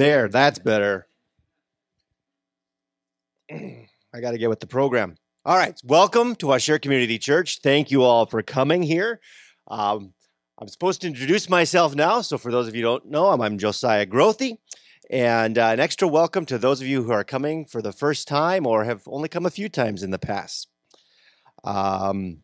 There, that's better. I got to get with the program. All right, welcome to our Community Church. Thank you all for coming here. Um, I'm supposed to introduce myself now, so for those of you don't know, I'm, I'm Josiah Grothy. And uh, an extra welcome to those of you who are coming for the first time or have only come a few times in the past. Um,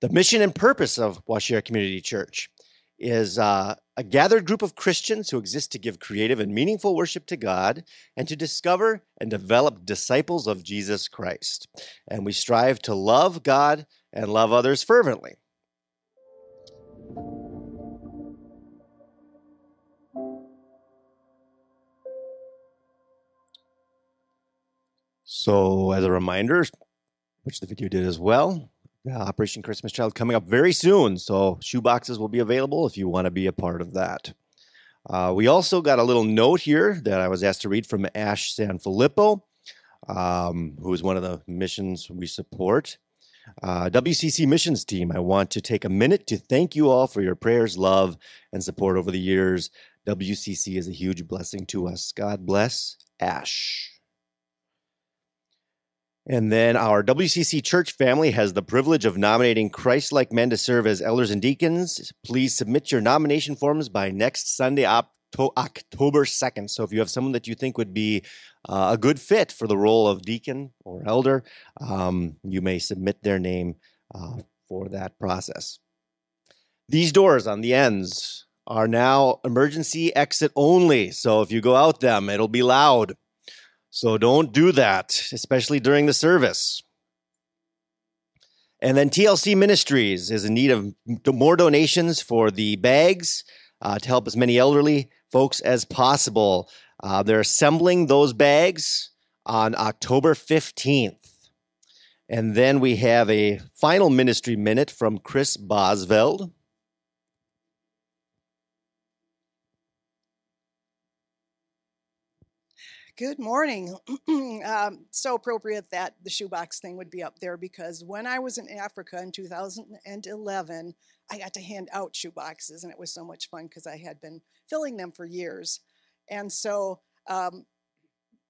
the mission and purpose of Waushara Community Church is uh, a gathered group of Christians who exist to give creative and meaningful worship to God and to discover and develop disciples of Jesus Christ. And we strive to love God and love others fervently. So, as a reminder, which the video did as well, Operation Christmas Child coming up very soon. So shoe boxes will be available if you want to be a part of that. Uh, we also got a little note here that I was asked to read from Ash Sanfilippo, um, who is one of the missions we support. Uh, WCC missions team, I want to take a minute to thank you all for your prayers, love, and support over the years. WCC is a huge blessing to us. God bless Ash. And then our WCC church family has the privilege of nominating Christ like men to serve as elders and deacons. Please submit your nomination forms by next Sunday, October 2nd. So if you have someone that you think would be uh, a good fit for the role of deacon or elder, um, you may submit their name uh, for that process. These doors on the ends are now emergency exit only. So if you go out them, it'll be loud. So don't do that, especially during the service. And then TLC Ministries is in need of more donations for the bags uh, to help as many elderly folks as possible. Uh, they're assembling those bags on October 15th. And then we have a final ministry minute from Chris Bosveld. Good morning. um, so appropriate that the shoebox thing would be up there because when I was in Africa in 2011, I got to hand out shoeboxes and it was so much fun because I had been filling them for years. And so, um,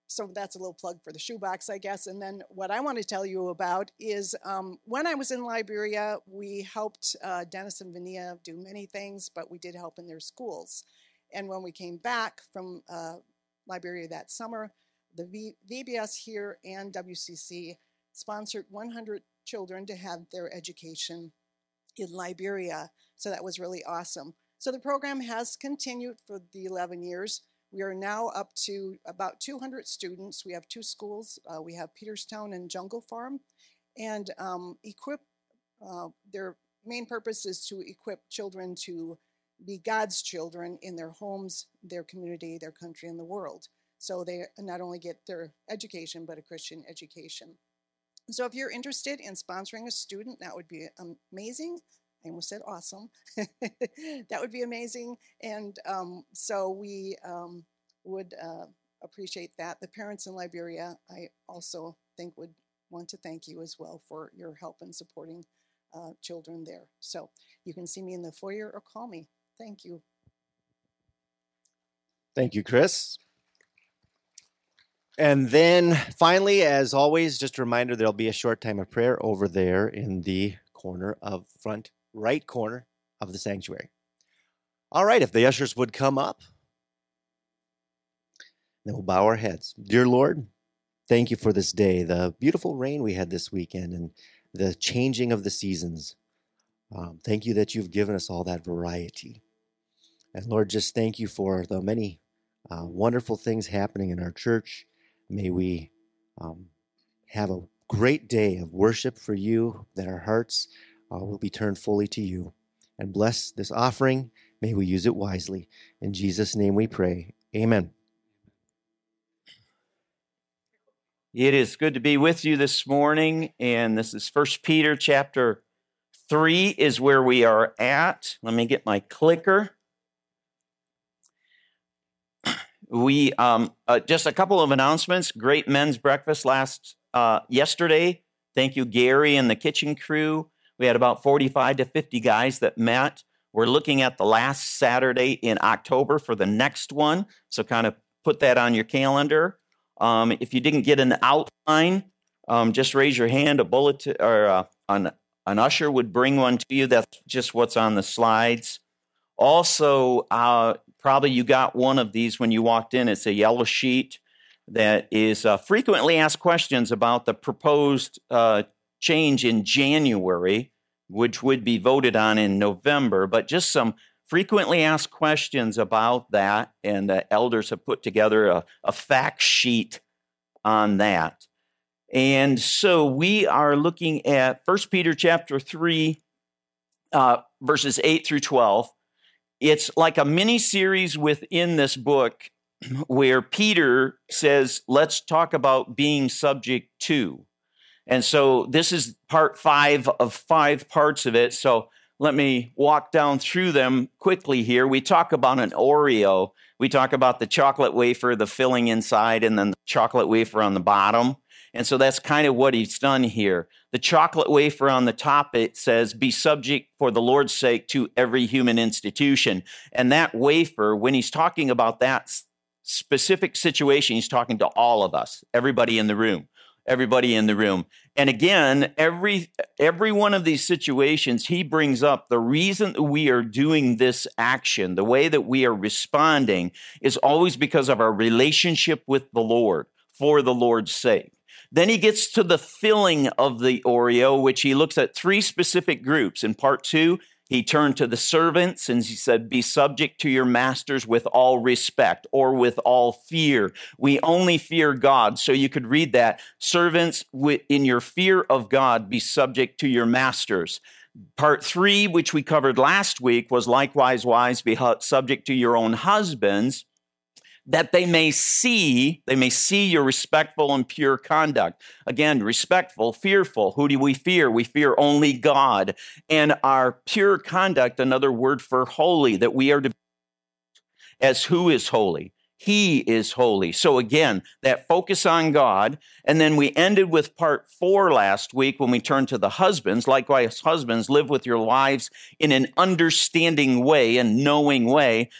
so that's a little plug for the shoebox, I guess. And then what I want to tell you about is um, when I was in Liberia, we helped uh, Dennis and Vania do many things, but we did help in their schools. And when we came back from uh, Liberia that summer. The v- VBS here and WCC sponsored 100 children to have their education in Liberia. So that was really awesome. So the program has continued for the 11 years. We are now up to about 200 students. We have two schools. Uh, we have Peterstown and Jungle Farm, and um, equip. Uh, their main purpose is to equip children to be God's children in their homes, their community, their country, and the world. So they not only get their education, but a Christian education. So if you're interested in sponsoring a student, that would be amazing. I almost said awesome. that would be amazing. And um, so we um, would uh, appreciate that. The parents in Liberia, I also think would want to thank you as well for your help in supporting uh, children there. So you can see me in the foyer or call me. Thank you. Thank you, Chris. And then finally, as always, just a reminder there'll be a short time of prayer over there in the corner of front right corner of the sanctuary. All right, if the ushers would come up, then we'll bow our heads. Dear Lord, thank you for this day, the beautiful rain we had this weekend, and the changing of the seasons. Um, thank you that you've given us all that variety. And Lord, just thank you for the many uh, wonderful things happening in our church. May we um, have a great day of worship for you, that our hearts uh, will be turned fully to you. And bless this offering. May we use it wisely. In Jesus' name we pray. Amen. It is good to be with you this morning, and this is First Peter chapter 3 is where we are at. Let me get my clicker. We um, uh, just a couple of announcements. Great men's breakfast last uh, yesterday. Thank you, Gary and the kitchen crew. We had about 45 to 50 guys that met. We're looking at the last Saturday in October for the next one. So kind of put that on your calendar. Um, if you didn't get an outline, um, just raise your hand. A bullet or uh, an, an usher would bring one to you. That's just what's on the slides. Also, uh, probably you got one of these when you walked in. It's a yellow sheet that is uh, frequently asked questions about the proposed uh, change in January, which would be voted on in November, but just some frequently asked questions about that. And the elders have put together a, a fact sheet on that. And so we are looking at 1 Peter chapter 3, uh, verses 8 through 12. It's like a mini series within this book where Peter says, let's talk about being subject to. And so this is part five of five parts of it. So let me walk down through them quickly here. We talk about an Oreo. We talk about the chocolate wafer, the filling inside, and then the chocolate wafer on the bottom. And so that's kind of what he's done here. The chocolate wafer on the top, it says, be subject for the Lord's sake to every human institution. And that wafer, when he's talking about that specific situation, he's talking to all of us, everybody in the room, everybody in the room. And again, every every one of these situations, he brings up the reason that we are doing this action, the way that we are responding, is always because of our relationship with the Lord for the Lord's sake. Then he gets to the filling of the Oreo, which he looks at three specific groups. In part two, he turned to the servants and he said, Be subject to your masters with all respect or with all fear. We only fear God. So you could read that. Servants, in your fear of God, be subject to your masters. Part three, which we covered last week, was likewise wise, be subject to your own husbands that they may see, they may see your respectful and pure conduct. Again, respectful, fearful. Who do we fear? We fear only God. And our pure conduct, another word for holy, that we are to as who is holy. He is holy. So again, that focus on God. And then we ended with part four last week when we turned to the husbands. Likewise, husbands, live with your wives in an understanding way and knowing way.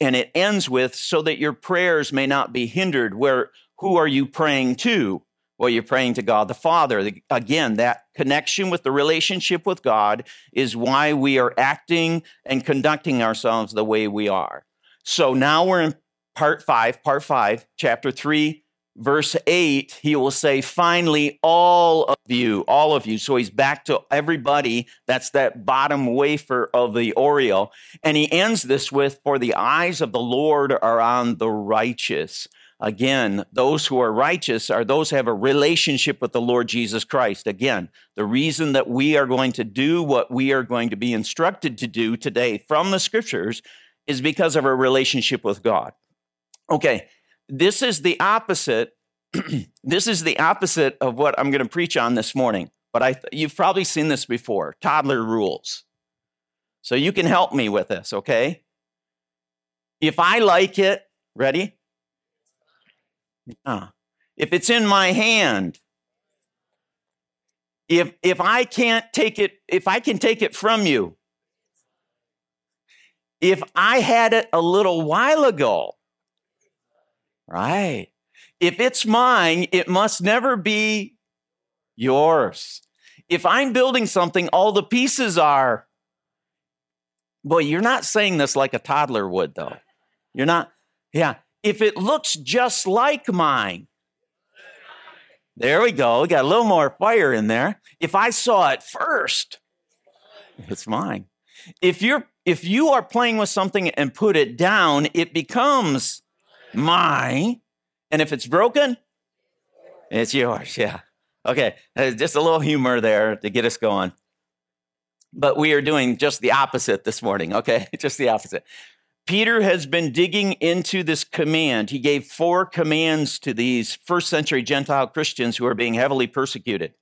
And it ends with so that your prayers may not be hindered. Where, who are you praying to? Well, you're praying to God the Father. Again, that connection with the relationship with God is why we are acting and conducting ourselves the way we are. So now we're in part five, part five, chapter three, verse eight, he will say, finally, all of you, all of you. So he's back to everybody. That's that bottom wafer of the Oreo. And he ends this with, for the eyes of the Lord are on the righteous. Again, those who are righteous are those who have a relationship with the Lord Jesus Christ. Again, the reason that we are going to do what we are going to be instructed to do today from the scriptures is because of our relationship with God. Okay, this is the opposite. this is the opposite of what I'm going to preach on this morning. But I, you've probably seen this before toddler rules. So you can help me with this, okay? If I like it, ready? Yeah. If it's in my hand, if if I can't take it, if I can take it from you, if I had it a little while ago, Right. If it's mine, it must never be yours. If I'm building something, all the pieces are. Boy, you're not saying this like a toddler would, though. You're not. Yeah. If it looks just like mine, there we go. We got a little more fire in there. If I saw it first, it's mine. If you're if you are playing with something and put it down, it becomes mine. And if it's broken, it's yours. Yeah. Okay. Uh, just a little humor there to get us going. But we are doing just the opposite this morning. Okay. Just the opposite. Peter has been digging into this command. He gave four commands to these first century Gentile Christians who are being heavily persecuted.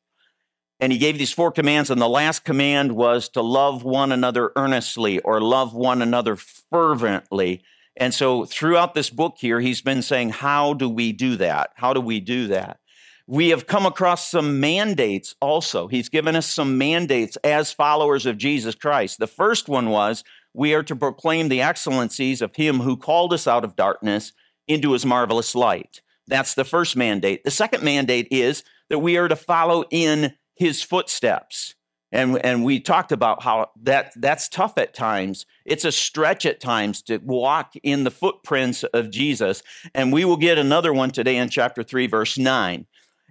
And he gave these four commands, and the last command was to love one another earnestly or love one another fervently and so throughout this book here, he's been saying, How do we do that? How do we do that? We have come across some mandates also. He's given us some mandates as followers of Jesus Christ. The first one was we are to proclaim the excellencies of him who called us out of darkness into his marvelous light. That's the first mandate. The second mandate is that we are to follow in his footsteps. And, and we talked about how that, that's tough at times. It's a stretch at times to walk in the footprints of Jesus. And we will get another one today in chapter 3, verse 9.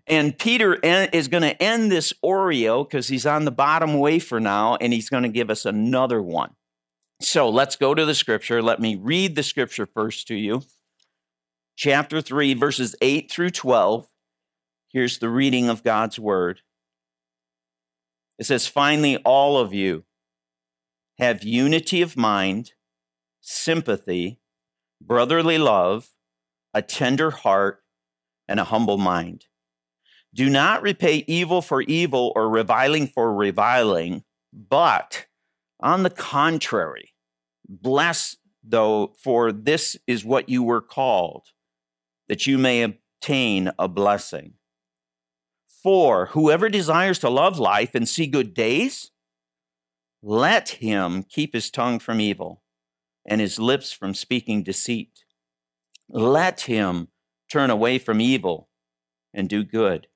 And Peter is going to end this Oreo because he's on the bottom wafer now, and he's going to give us another one. So let's go to the scripture. Let me read the scripture first to you. Chapter 3, verses 8 through 12. Here's the reading of God's word. It says, Finally, all of you have unity of mind, sympathy, brotherly love, a tender heart, and a humble mind. Do not repay evil for evil or reviling for reviling, but on the contrary, bless though, for this is what you were called, that you may obtain a blessing. For whoever desires to love life and see good days, let him keep his tongue from evil and his lips from speaking deceit. Let him turn away from evil and do good.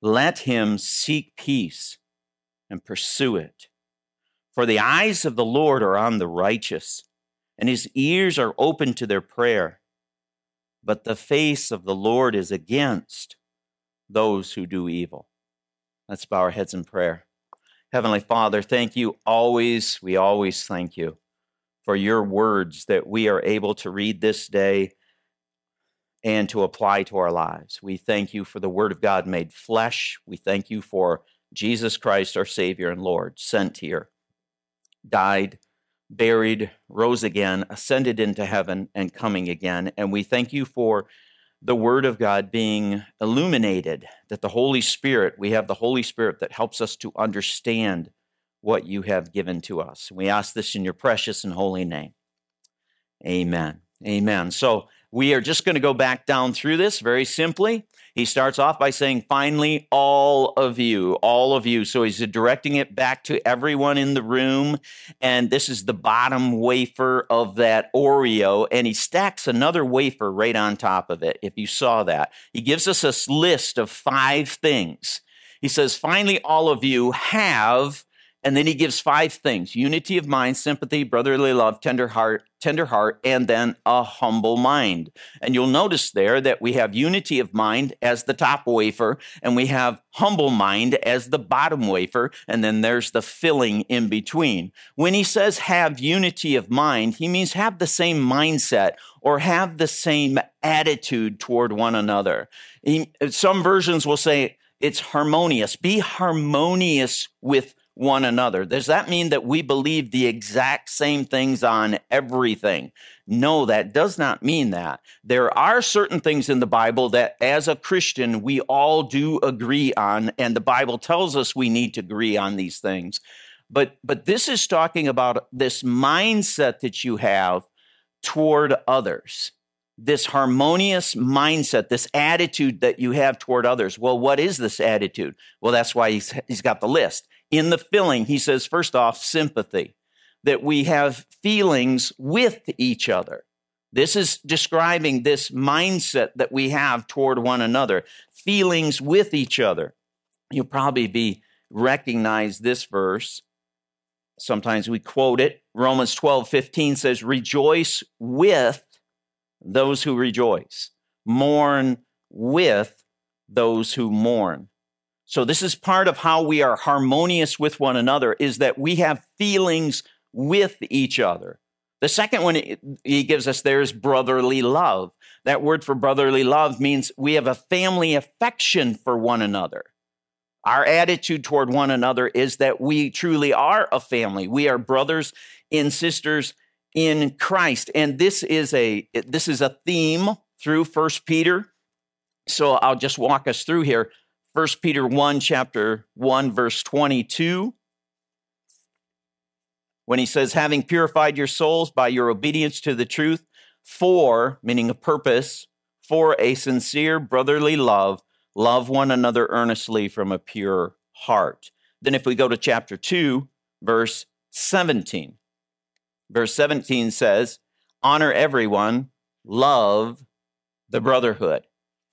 Let him seek peace and pursue it. For the eyes of the Lord are on the righteous, and his ears are open to their prayer. But the face of the Lord is against those who do evil. Let's bow our heads in prayer. Heavenly Father, thank you always, we always thank you for your words that we are able to read this day and to apply to our lives. We thank you for the Word of God made flesh. We thank you for Jesus Christ, our Savior and Lord, sent here, died, buried, rose again, ascended into heaven, and coming again. And we thank you for the Word of God being illuminated, that the Holy Spirit, we have the Holy Spirit that helps us to understand what you have given to us. We ask this in your precious and holy name. Amen. Amen. So, we are just going to go back down through this very simply. He starts off by saying, finally, all of you, all of you. So he's directing it back to everyone in the room. And this is the bottom wafer of that Oreo. And he stacks another wafer right on top of it, if you saw that. He gives us a list of five things. He says, finally, all of you have and then he gives five things unity of mind, sympathy, brotherly love, tender heart, tender heart, and then a humble mind. And you'll notice there that we have unity of mind as the top wafer, and we have humble mind as the bottom wafer, and then there's the filling in between. When he says have unity of mind, he means have the same mindset or have the same attitude toward one another. He, some versions will say it's harmonious. Be harmonious with one another. Does that mean that we believe the exact same things on everything? No, that does not mean that. There are certain things in the Bible that as a Christian, we all do agree on, and the Bible tells us we need to agree on these things. But, but this is talking about this mindset that you have toward others this harmonious mindset, this attitude that you have toward others. Well, what is this attitude? Well, that's why he's, he's got the list. In the filling, he says, first off, sympathy, that we have feelings with each other. This is describing this mindset that we have toward one another, feelings with each other. You'll probably be recognize this verse. Sometimes we quote it. Romans 12, 15 says, Rejoice with those who rejoice, mourn with those who mourn. So this is part of how we are harmonious with one another is that we have feelings with each other. The second one he gives us there is brotherly love. That word for brotherly love means we have a family affection for one another. Our attitude toward one another is that we truly are a family. We are brothers and sisters in Christ. And this is a this is a theme through First Peter. So I'll just walk us through here. 1 Peter 1, chapter 1, verse 22, when he says, having purified your souls by your obedience to the truth, for, meaning a purpose, for a sincere brotherly love, love one another earnestly from a pure heart. Then, if we go to chapter 2, verse 17, Verse 17 says, Honor everyone, love the brotherhood,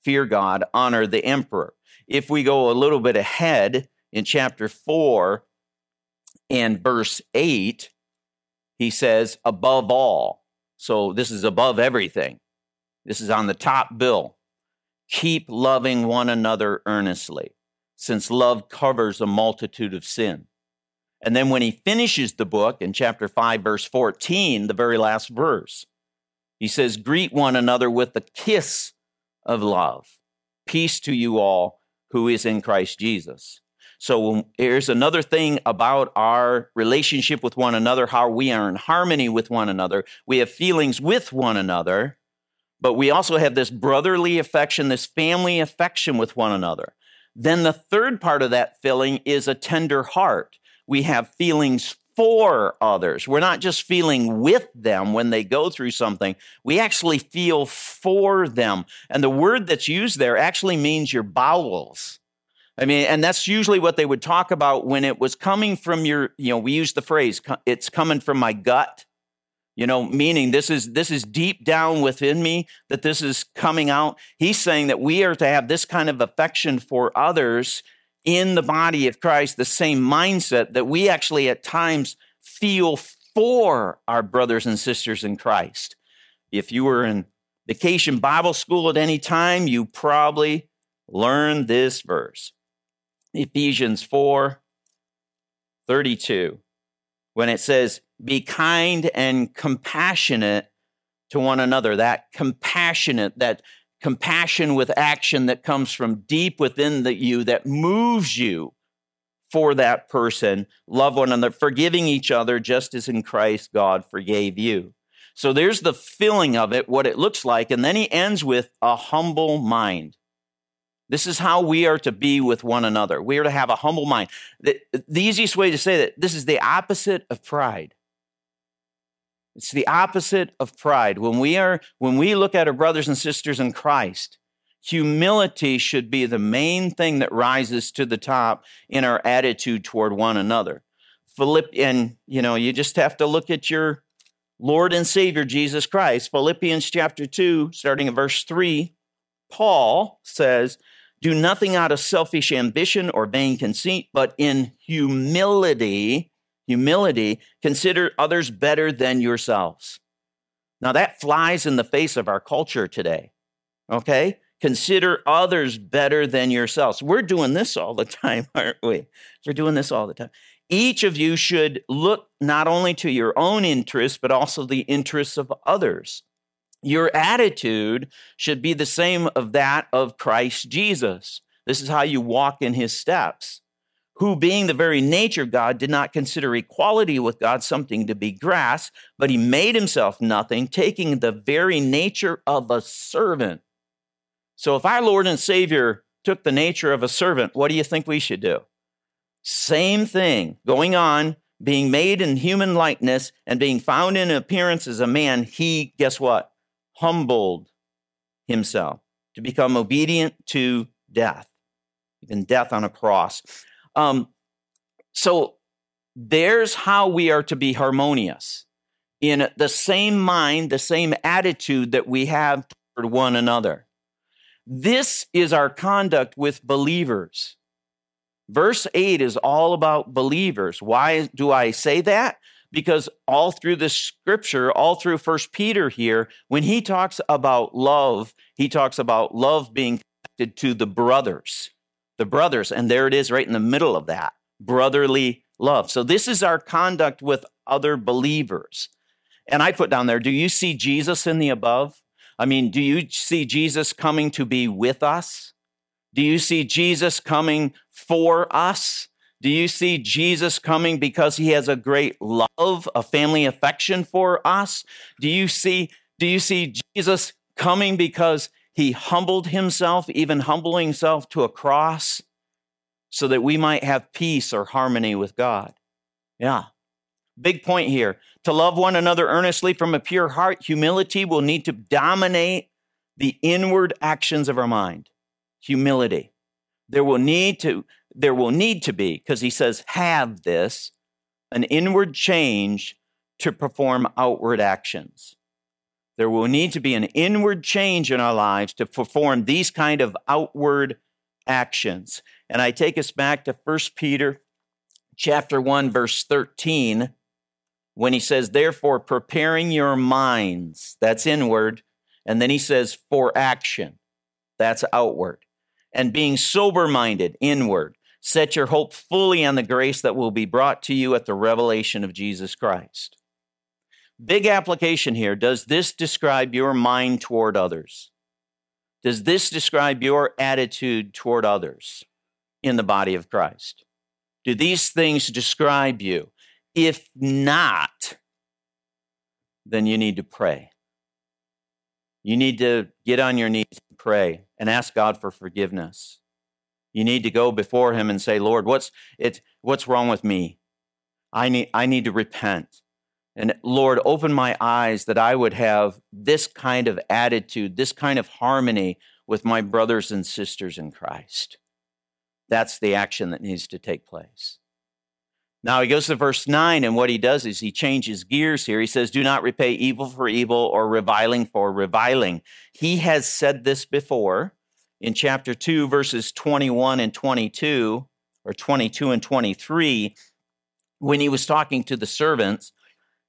fear God, honor the emperor. If we go a little bit ahead in chapter 4 and verse 8, he says, above all. So this is above everything. This is on the top bill. Keep loving one another earnestly, since love covers a multitude of sin. And then when he finishes the book in chapter 5, verse 14, the very last verse, he says, Greet one another with the kiss of love. Peace to you all who is in Christ Jesus. So here's another thing about our relationship with one another, how we are in harmony with one another. We have feelings with one another, but we also have this brotherly affection, this family affection with one another. Then the third part of that feeling is a tender heart. We have feelings for others. We're not just feeling with them when they go through something. We actually feel for them. And the word that's used there actually means your bowels. I mean, and that's usually what they would talk about when it was coming from your, you know, we use the phrase, it's coming from my gut, you know, meaning this is, this is deep down within me that this is coming out. He's saying that we are to have this kind of affection for others in the body of Christ, the same mindset that we actually at times feel for our brothers and sisters in Christ. If you were in vacation Bible school at any time, you probably learned this verse. Ephesians 4 32, when it says, Be kind and compassionate to one another. That compassionate, that compassion with action that comes from deep within the, you, that moves you for that person. Love one another, forgiving each other just as in Christ God forgave you. So there's the filling of it, what it looks like. And then he ends with a humble mind. This is how we are to be with one another. We are to have a humble mind. The, the easiest way to say that this is the opposite of pride. It's the opposite of pride. When we are when we look at our brothers and sisters in Christ, humility should be the main thing that rises to the top in our attitude toward one another. Philipp, and you know, you just have to look at your Lord and Savior Jesus Christ. Philippians chapter 2, starting at verse 3, Paul says, do nothing out of selfish ambition or vain conceit, but in humility, humility, consider others better than yourselves. Now that flies in the face of our culture today. Okay? Consider others better than yourselves. We're doing this all the time, aren't we? We're doing this all the time. Each of you should look not only to your own interests, but also the interests of others your attitude should be the same of that of Christ Jesus. This is how you walk in his steps. Who, being the very nature of God, did not consider equality with God something to be grasped, but he made himself nothing, taking the very nature of a servant. So, if our Lord and Savior took the nature of a servant, what do you think we should do? Same thing going on, being made in human likeness and being found in appearance as a man, he, guess what? humbled himself to become obedient to death, even death on a cross. Um, so there's how we are to be harmonious in the same mind, the same attitude that we have toward one another. This is our conduct with believers. Verse 8 is all about believers. Why do I say that? because all through the scripture all through first peter here when he talks about love he talks about love being connected to the brothers the brothers and there it is right in the middle of that brotherly love. So this is our conduct with other believers. And i put down there do you see jesus in the above? I mean do you see jesus coming to be with us? Do you see jesus coming for us? Do you see Jesus coming because he has a great love, a family affection for us? Do you see do you see Jesus coming because he humbled himself, even humbling himself to a cross so that we might have peace or harmony with God? Yeah. Big point here. To love one another earnestly from a pure heart, humility will need to dominate the inward actions of our mind. Humility. There will need to there will need to be, because he says, have this, an inward change to perform outward actions. There will need to be an inward change in our lives to perform these kind of outward actions. And I take us back to 1 Peter chapter 1 verse 13 when he says therefore preparing your minds that's inward and then he says for action that's outward and being sober minded inward set your hope fully on the grace that will be brought to you at the revelation of Jesus Christ big application here does this describe your mind toward others does this describe your attitude toward others in the body of Christ? Do these things describe you? If not, then you need to pray. You need to get on your knees and pray and ask God for forgiveness. You need to go before him and say, Lord, what's it what's wrong with me? I need I need to repent. And Lord, open my eyes that I would have this kind of attitude, this kind of harmony with my brothers and sisters in Christ. That's the action that needs to take place. Now he goes to verse 9, and what he does is he changes gears here. He says, Do not repay evil for evil or reviling for reviling. He has said this before in chapter 2, verses 21 and 22, or 22 and 23, when he was talking to the servants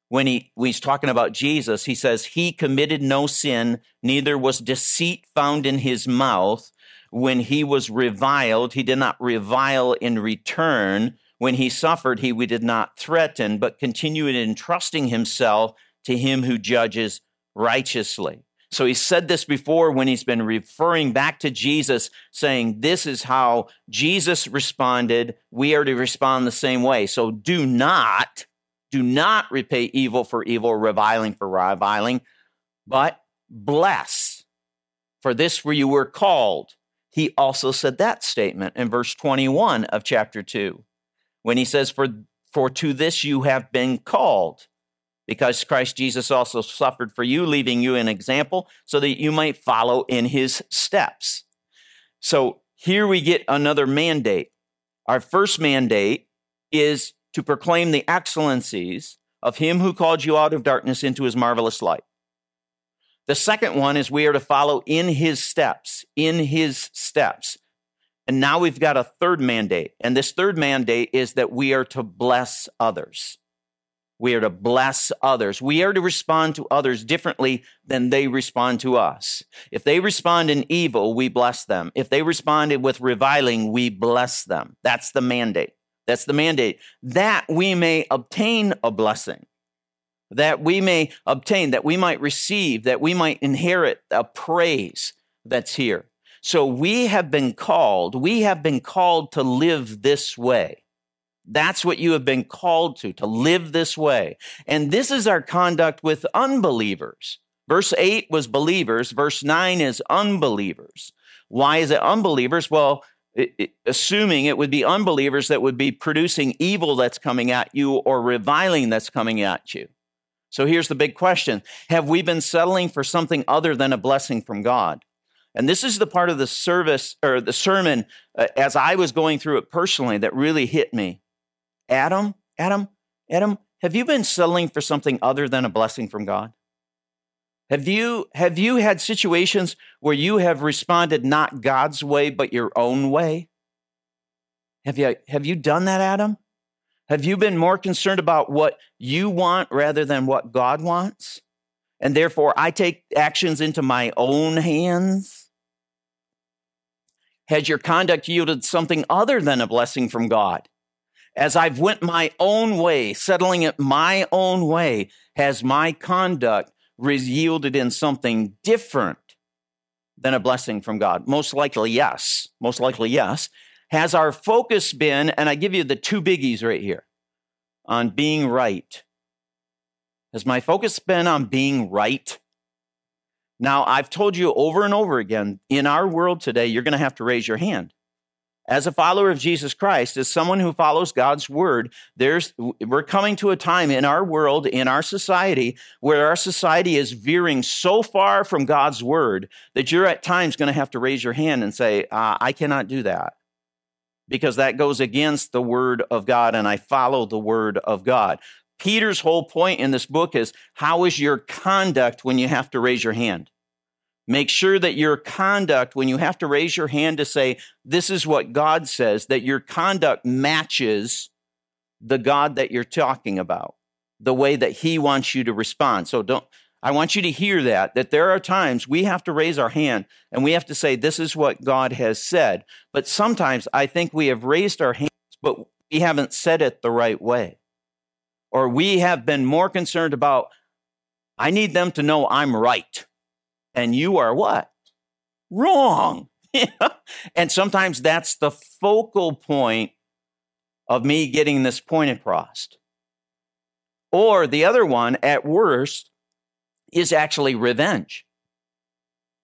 when he when he's talking about Jesus, he says he committed no sin, neither was deceit found in his mouth. When he was reviled, he did not revile in return. When he suffered, he did not threaten, but continued entrusting himself to him who judges righteously. So he said this before when he's been referring back to Jesus, saying, This is how Jesus responded. We are to respond the same way. So do not do not repay evil for evil, reviling for reviling, but bless. For this where you were called. He also said that statement in verse 21 of chapter 2 when he says, For, for to this you have been called, because Christ Jesus also suffered for you, leaving you an example so that you might follow in his steps. So here we get another mandate. Our first mandate is to proclaim the excellencies of him who called you out of darkness into his marvelous light. The second one is we are to follow in his steps, in his steps. And now we've got a third mandate. And this third mandate is that we are to bless others. We are to bless others. We are to respond to others differently than they respond to us. If they respond in evil, we bless them. If they responded with reviling, we bless them. That's the mandate. That's the mandate. That we may obtain a blessing, that we may obtain, that we might receive, that we might inherit a praise that's here. So we have been called, we have been called to live this way. That's what you have been called to, to live this way. And this is our conduct with unbelievers. Verse 8 was believers, verse 9 is unbelievers. Why is it unbelievers? Well, assuming it would be unbelievers that would be producing evil that's coming at you or reviling that's coming at you. So here's the big question Have we been settling for something other than a blessing from God? And this is the part of the service or the sermon uh, as I was going through it personally that really hit me. Adam, Adam, Adam, have you been settling for something other than a blessing from God? Have you, have you had situations where you have responded not God's way, but your own way? Have you, have you done that, Adam? Have you been more concerned about what you want rather than what God wants? And therefore, I take actions into my own hands? Has your conduct yielded something other than a blessing from God? As I've went my own way, settling it my own way, has my conduct yielded in something different than a blessing from God? Most likely, yes. Most likely, yes. Has our focus been, and I give you the two biggies right here, on being right? Has my focus been on being right? Now, I've told you over and over again, in our world today, you're going to have to raise your hand as a follower of Jesus Christ, as someone who follows God's word, there's, we're coming to a time in our world, in our society, where our society is veering so far from God's word that you're at times going to have to raise your hand and say, uh, I cannot do that because that goes against the word of God and I follow the word of God. Peter's whole point in this book is how is your conduct when you have to raise your hand? Make sure that your conduct, when you have to raise your hand to say, this is what God says, that your conduct matches the God that you're talking about, the way that He wants you to respond. So don't, I want you to hear that, that there are times we have to raise our hand and we have to say, this is what God has said. But sometimes I think we have raised our hands, but we haven't said it the right way. Or we have been more concerned about, I need them to know I'm right and you are what? Wrong. and sometimes that's the focal point of me getting this point across. Or the other one, at worst, is actually revenge,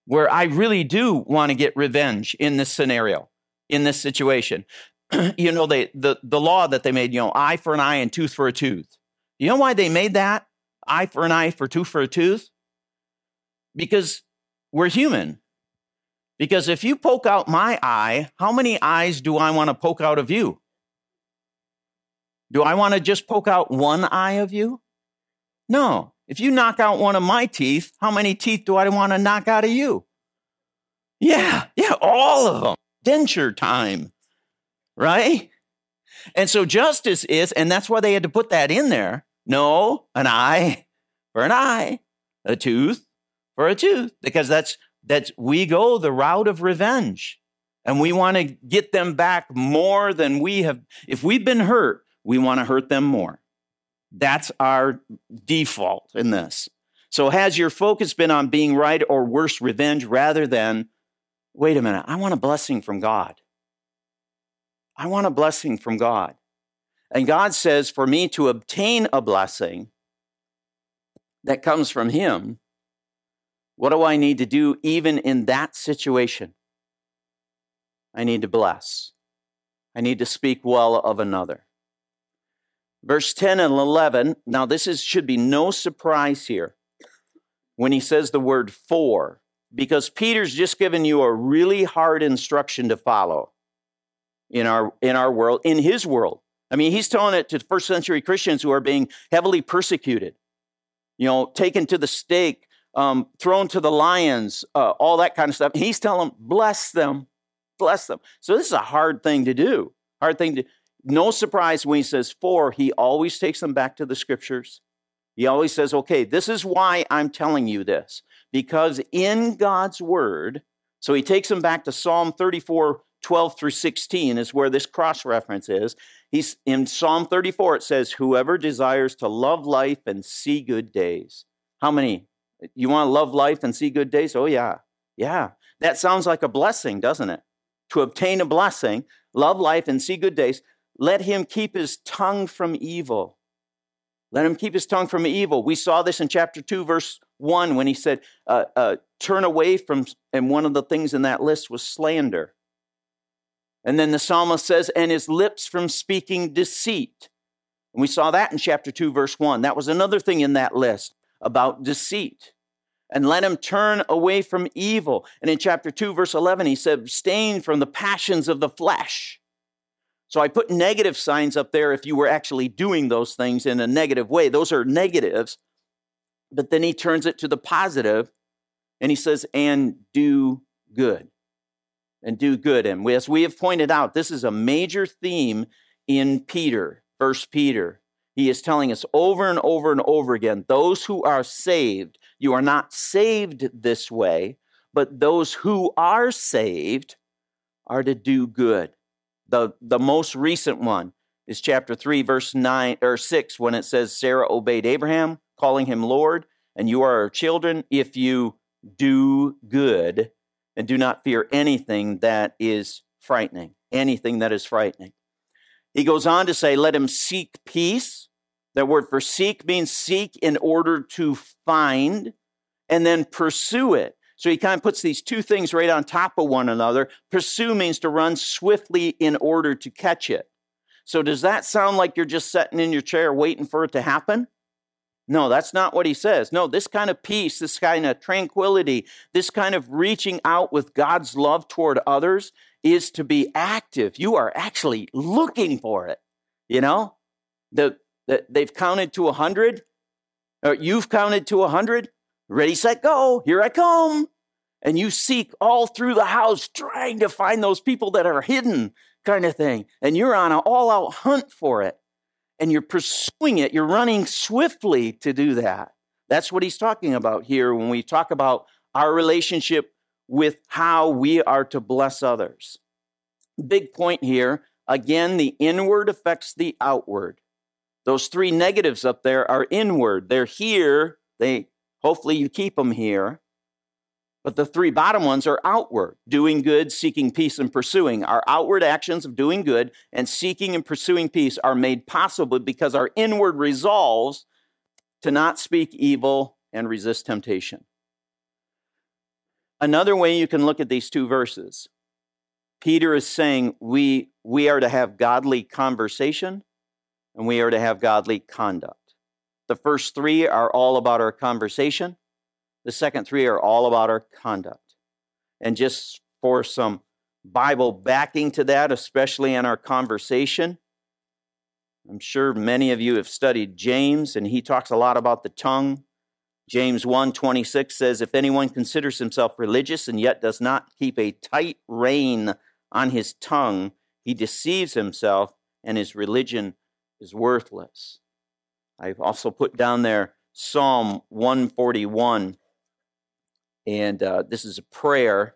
where I really do want to get revenge in this scenario, in this situation. you know, they, the, the law that they made, you know, eye for an eye and tooth for a tooth. You know why they made that? Eye for an eye for tooth for a tooth? Because we're human. Because if you poke out my eye, how many eyes do I want to poke out of you? Do I want to just poke out one eye of you? No. If you knock out one of my teeth, how many teeth do I want to knock out of you? Yeah, yeah, all of them. Denture time, right? And so justice is, and that's why they had to put that in there. No, an eye for an eye, a tooth for a tooth because that's that's we go the route of revenge. And we want to get them back more than we have if we've been hurt we want to hurt them more. That's our default in this. So has your focus been on being right or worse revenge rather than wait a minute i want a blessing from god. I want a blessing from god. And god says for me to obtain a blessing that comes from him what do I need to do even in that situation? I need to bless. I need to speak well of another. Verse 10 and 11, now this is, should be no surprise here when he says the word for, because Peter's just given you a really hard instruction to follow in our, in our world, in his world. I mean, he's telling it to first century Christians who are being heavily persecuted, you know, taken to the stake, um, thrown to the lions, uh, all that kind of stuff. He's telling them, bless them, bless them. So this is a hard thing to do. Hard thing to. No surprise when he says for, he always takes them back to the scriptures. He always says, okay, this is why I'm telling you this. Because in God's word, so he takes them back to Psalm 34, 12 through 16 is where this cross reference is. He's in Psalm 34, it says, Whoever desires to love life and see good days. How many you want to love life and see good days? Oh, yeah. Yeah. That sounds like a blessing, doesn't it? To obtain a blessing, love life and see good days, let him keep his tongue from evil. Let him keep his tongue from evil. We saw this in chapter 2, verse 1, when he said, uh, uh, Turn away from, and one of the things in that list was slander. And then the psalmist says, And his lips from speaking deceit. And we saw that in chapter 2, verse 1. That was another thing in that list about deceit and let him turn away from evil. And in chapter 2, verse 11, he said, abstain from the passions of the flesh. So I put negative signs up there if you were actually doing those things in a negative way. Those are negatives. But then he turns it to the positive and he says, and do good. And do good. And as we have pointed out, this is a major theme in Peter, First Peter. He is telling us over and over and over again those who are saved, you are not saved this way, but those who are saved are to do good. The, the most recent one is chapter 3, verse 9 or 6, when it says, Sarah obeyed Abraham, calling him Lord, and you are her children if you do good and do not fear anything that is frightening. Anything that is frightening. He goes on to say, let him seek peace. That word for seek means seek in order to find and then pursue it. So he kind of puts these two things right on top of one another. Pursue means to run swiftly in order to catch it. So does that sound like you're just sitting in your chair waiting for it to happen? No, that's not what he says. No, this kind of peace, this kind of tranquility, this kind of reaching out with God's love toward others is to be active. You are actually looking for it. You know, the they've counted to a hundred, or you've counted to a hundred. Ready, set, go. Here I come. And you seek all through the house trying to find those people that are hidden, kind of thing. And you're on an all out hunt for it. And you're pursuing it. You're running swiftly to do that. That's what he's talking about here when we talk about our relationship with how we are to bless others. Big point here. Again, the inward affects the outward. Those three negatives up there are inward. They're here. They hopefully you keep them here. But the three bottom ones are outward doing good, seeking peace, and pursuing. Our outward actions of doing good and seeking and pursuing peace are made possible because our inward resolves to not speak evil and resist temptation. Another way you can look at these two verses Peter is saying we, we are to have godly conversation and we are to have godly conduct. The first three are all about our conversation, the second three are all about our conduct. And just for some Bible backing to that, especially in our conversation, I'm sure many of you have studied James, and he talks a lot about the tongue. James 1:26 says if anyone considers himself religious and yet does not keep a tight rein on his tongue, he deceives himself and his religion is worthless. I've also put down there Psalm 141 and uh, this is a prayer,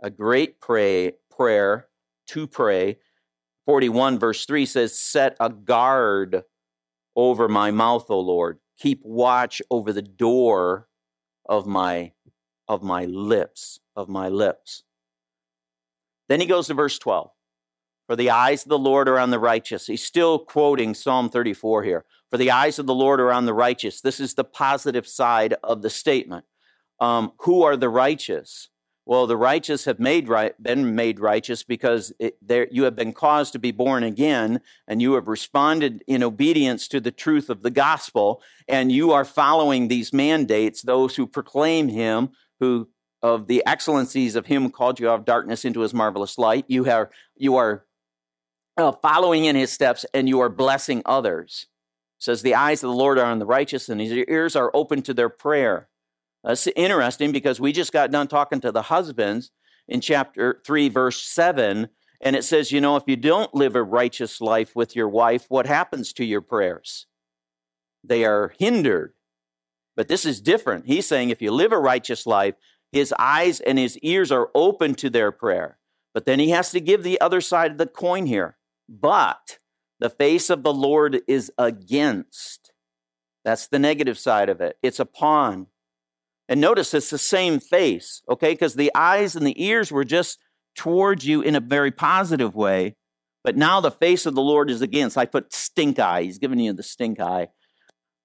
a great pray, prayer to pray. 41 verse 3 says, Set a guard over my mouth, O Lord. Keep watch over the door of my of my lips, of my lips. Then he goes to verse 12. For the eyes of the Lord are on the righteous. He's still quoting Psalm 34 here. For the eyes of the Lord are on the righteous. This is the positive side of the statement. Um, who are the righteous? Well, the righteous have made right, been made righteous because it, you have been caused to be born again, and you have responded in obedience to the truth of the gospel, and you are following these mandates. Those who proclaim Him, who of the excellencies of Him called you out of darkness into His marvelous light, you have you are uh, following in His steps, and you are blessing others. It says the eyes of the Lord are on the righteous, and His ears are open to their prayer. That's interesting because we just got done talking to the husbands in chapter 3, verse 7. And it says, you know, if you don't live a righteous life with your wife, what happens to your prayers? They are hindered. But this is different. He's saying if you live a righteous life, his eyes and his ears are open to their prayer. But then he has to give the other side of the coin here. But the face of the Lord is against. That's the negative side of it. It's upon. And notice it's the same face, okay? Because the eyes and the ears were just towards you in a very positive way. But now the face of the Lord is against. I put stink eye. He's giving you the stink eye.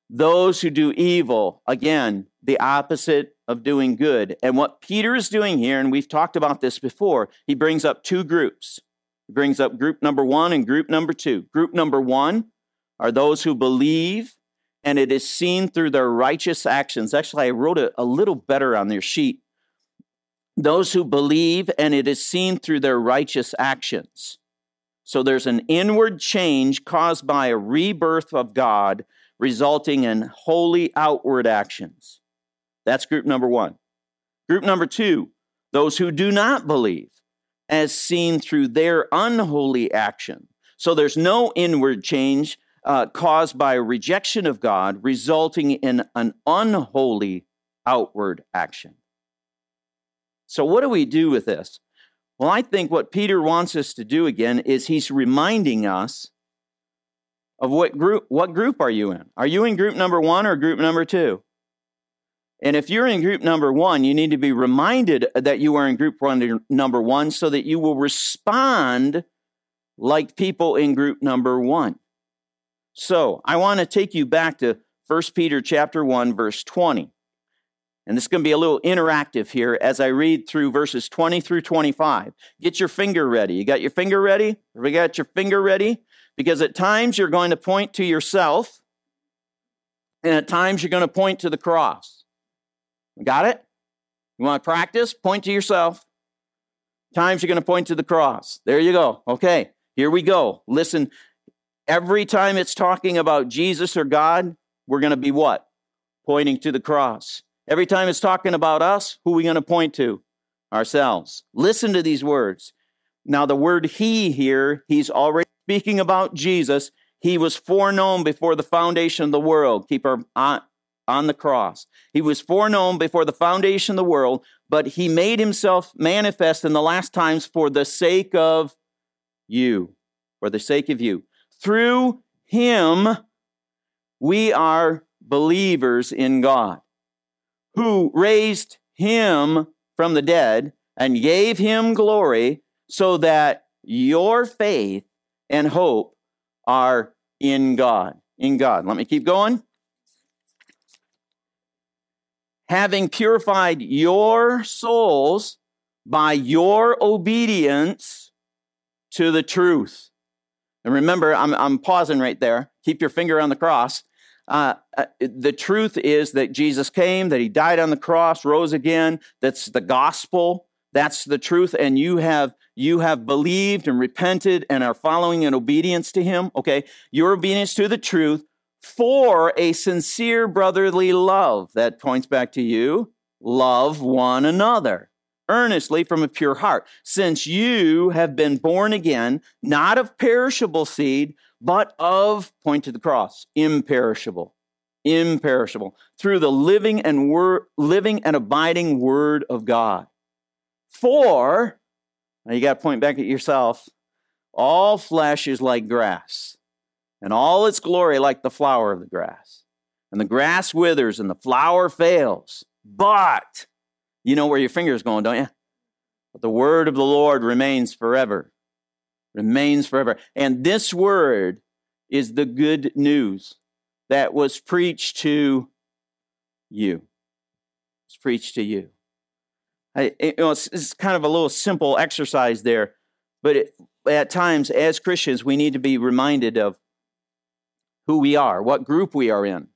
Those who do evil, again, the opposite of doing good. And what Peter is doing here, and we've talked about this before, he brings up two groups. Brings up group number one and group number two. Group number one are those who believe and it is seen through their righteous actions. Actually, I wrote it a little better on their sheet. Those who believe, and it is seen through their righteous actions. So there's an inward change caused by a rebirth of God, resulting in holy outward actions. That's group number one. Group number two, those who do not believe, as seen through their unholy action. So there's no inward change, uh, caused by rejection of God, resulting in an unholy outward action. So, what do we do with this? Well, I think what Peter wants us to do again is he's reminding us of what group what group are you in? Are you in group number 1 or group number 2? And if you're in group number 1, you need to be reminded that you are in group one, number 1 so that you will respond like people in group number 1. So I want to take you back to 1 Peter chapter 1, verse 20. And this is going to be a little interactive here as I read through verses 20 through 25. Get your finger ready. You got your finger ready? We got your finger ready? Because at times you're going to point to yourself, and at times you're going to point to the cross. Got it? You want to practice? Point to yourself. Times you're going to point to the cross. There you go. Okay, here we go. Listen Every time it's talking about Jesus or God, we're going to be what? Pointing to the cross. Every time it's talking about us, who are we going to point to? Ourselves. Listen to these words. Now, the word he here, he's already speaking about Jesus. He was foreknown before the foundation of the world. Keep our on, the cross. He was foreknown before the foundation of the world, but he made himself manifest in the last times for the sake of you. For the sake of you. Through him, we are believers in God, who raised him from the dead and gave him glory so that your faith and hope are in God. In God. Let me keep going. Having purified your souls by your obedience to the truth. And remember, I'm, I'm pausing right there. Keep your finger on the cross. Uh, uh, the truth is that Jesus came, that he died on the cross, rose again. That's the gospel. That's the truth. And you have, you have believed and repented and are following in obedience to him. Okay. Your obedience to the truth for a sincere brotherly love. That points back to you. Love one another earnestly from a pure heart, since you have been born again, not of perishable seed, but of, point to the cross, imperishable, imperishable, through the living and wor- living and abiding word of God. For, now you got to point back at yourself, all flesh is like grass, and all its glory like the flower of the grass. And the grass withers and the flower fails. But you know where your finger's going, don't you? But the word of the Lord remains forever. Remains forever. And this word is the good news that was preached to you. It's preached to you. I, you know, it's, it's, kind of a little simple exercise there, but it, at times, as Christians, we need to be reminded of who we are, what group we are in.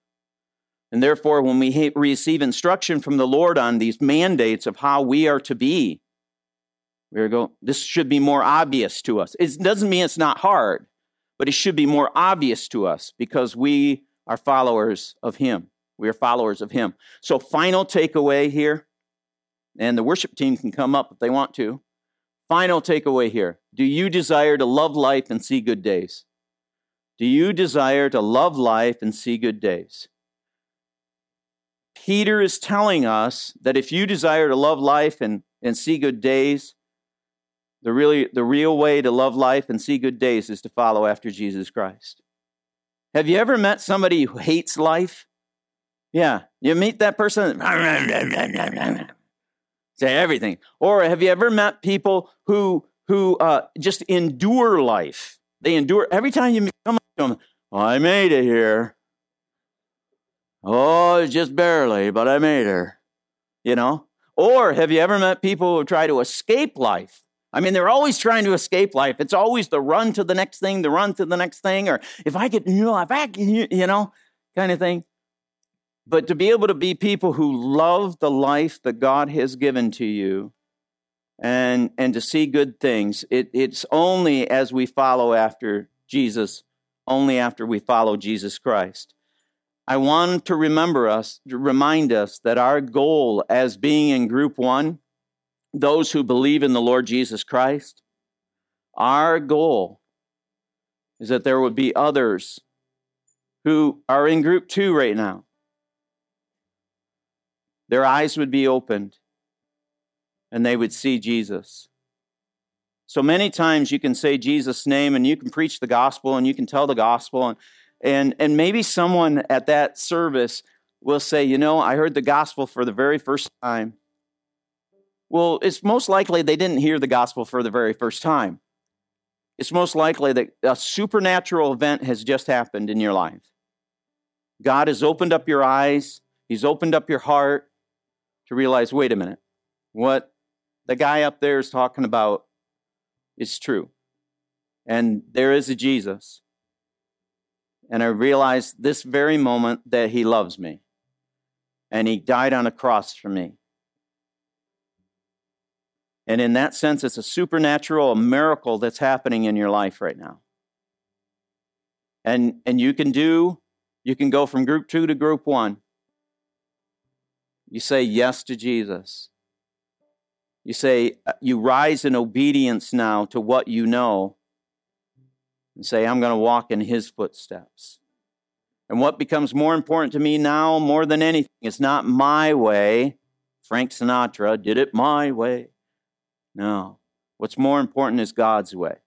And therefore, when we receive instruction from the Lord on these mandates of how we are to be, we going, this should be more obvious to us. It doesn't mean it's not hard, but it should be more obvious to us because we are followers of Him. We are followers of Him. So, final takeaway here, and the worship team can come up if they want to. Final takeaway here Do you desire to love life and see good days? Do you desire to love life and see good days? Peter is telling us that if you desire to love life and, and see good days, the, really, the real way to love life and see good days is to follow after Jesus Christ. Have you ever met somebody who hates life? Yeah, you meet that person, say everything. Or have you ever met people who who uh, just endure life? They endure every time you come up to them. I made it here. Oh, it's just barely, but I made her. You know? Or have you ever met people who try to escape life? I mean, they're always trying to escape life. It's always the run to the next thing, the run to the next thing, or if I get, you know, if I you know, kind of thing. But to be able to be people who love the life that God has given to you and, and to see good things, it, it's only as we follow after Jesus, only after we follow Jesus Christ. I want to remember us, to remind us that our goal as being in group one, those who believe in the Lord Jesus Christ, our goal is that there would be others who are in group two right now. Their eyes would be opened and they would see Jesus. So many times you can say Jesus' name and you can preach the gospel and you can tell the gospel and and, and maybe someone at that service will say, You know, I heard the gospel for the very first time. Well, it's most likely they didn't hear the gospel for the very first time. It's most likely that a supernatural event has just happened in your life. God has opened up your eyes, He's opened up your heart to realize wait a minute, what the guy up there is talking about is true. And there is a Jesus and I realized this very moment that He loves me. And He died on a cross for me. And in that sense, it's a supernatural, a miracle that's happening in your life right now. And and you can do you can go from group 2 to group 1. You say yes to Jesus. You say uh, you rise in obedience now to what you know and say I'm going to walk in his footsteps. And what becomes more important to me now more than anything is not my way. Frank Sinatra did it my way. No. What's more important is God's way.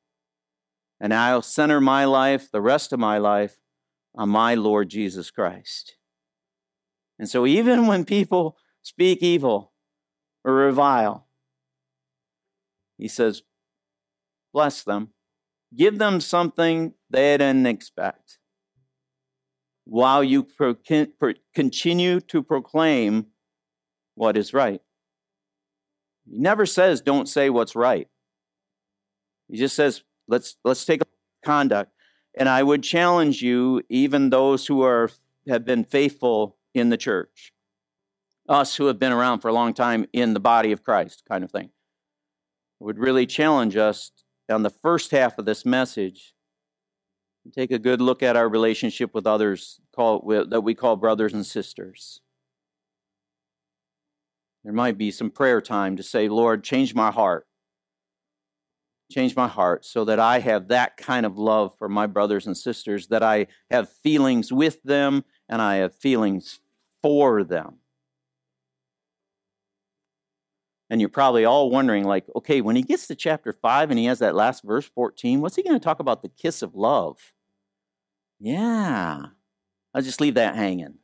And I'll center my life, the rest of my life, on my Lord Jesus Christ. And so even when people speak evil or revile, he says, bless them. Give them something they didn't expect while you pro- pro- continue to proclaim what is right. He never says, don't say what's right. He just says, let's, let's take a conduct. And I would challenge you, even those who are, have been faithful in the church, us who have been around for a long time in the body of Christ, kind of thing, would really challenge us on the first half of this message take a good look at our relationship with others call, that we call brothers and sisters. There might be some prayer time to say, Lord, change my heart. Change my heart so that I have that kind of love for my brothers and sisters, that I have feelings with them and I have feelings for them. And you're probably all wondering, like, okay, when he gets to chapter 5 and he has that last verse 14, what's he going to talk about the kiss of love? Yeah. I'll just leave that hanging.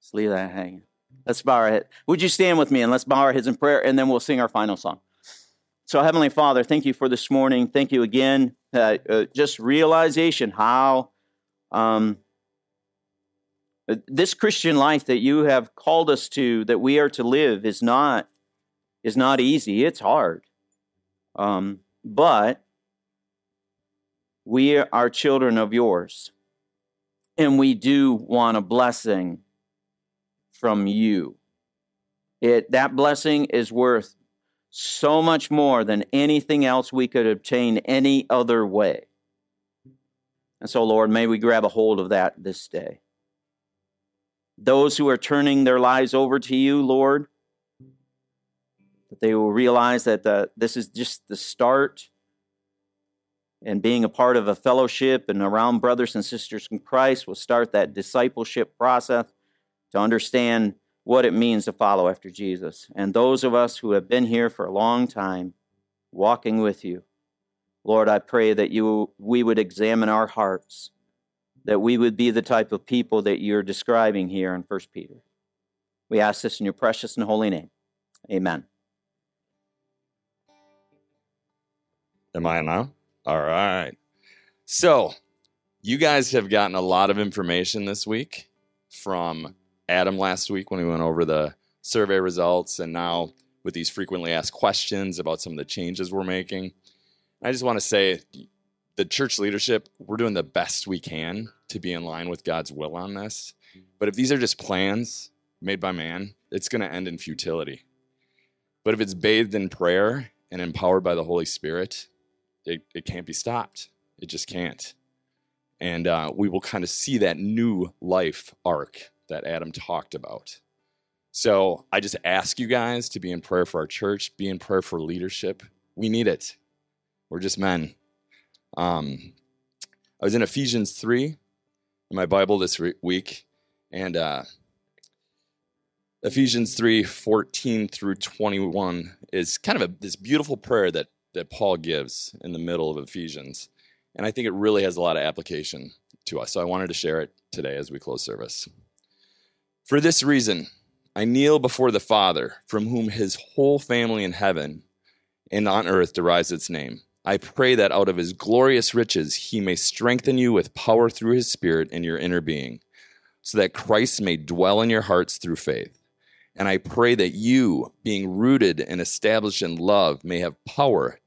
Just leave that hanging. Let's bow our head. Would you stand with me and let's bow our heads in prayer and then we'll sing our final song. So, Heavenly Father, thank you for this morning. Thank you again. Uh, uh, just realization how um, this Christian life that you have called us to, that we are to live, is not is not easy. It's hard. Um, but we are children of yours. And we do want a blessing from you. It, that blessing is worth so much more than anything else we could obtain any other way. And so, Lord, may we grab a hold of that this day. Those who are turning their lives over to you, Lord, that they will realize that this is just the start and being a part of a fellowship and around brothers and sisters in Christ will start that discipleship process to understand what it means to follow after Jesus. And those of us who have been here for a long time, walking with you, Lord, I pray that you we would examine our hearts, that we would be the type of people that you're describing here in 1 Peter. We ask this in your precious and holy name. Amen. Am I now? All right. So, you guys have gotten a lot of information this week from Adam last week when we went over the survey results, and now with these frequently asked questions about some of the changes we're making. I just want to say the church leadership, we're doing the best we can to be in line with God's will on this. But if these are just plans made by man, it's going to end in futility. But if it's bathed in prayer and empowered by the Holy Spirit, it, it can't be stopped. It just can't. And uh, we will kind of see that new life arc that Adam talked about. So I just ask you guys to be in prayer for our church, be in prayer for leadership. We need it. We're just men. Um, I was in Ephesians 3 in my Bible this re- week, and uh, Ephesians 3 14 through 21 is kind of a, this beautiful prayer that that Paul gives in the middle of Ephesians. And I think it really has a lot of application to us. So I wanted to share it today as we close service. For this reason, I kneel before the Father, from whom his whole family in heaven and on earth derives its name. I pray that out of his glorious riches he may strengthen you with power through his Spirit in your inner being, so that Christ may dwell in your hearts through faith and I pray that you, being rooted and established in love, may have power,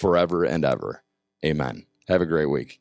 forever and ever. Amen. Have a great week.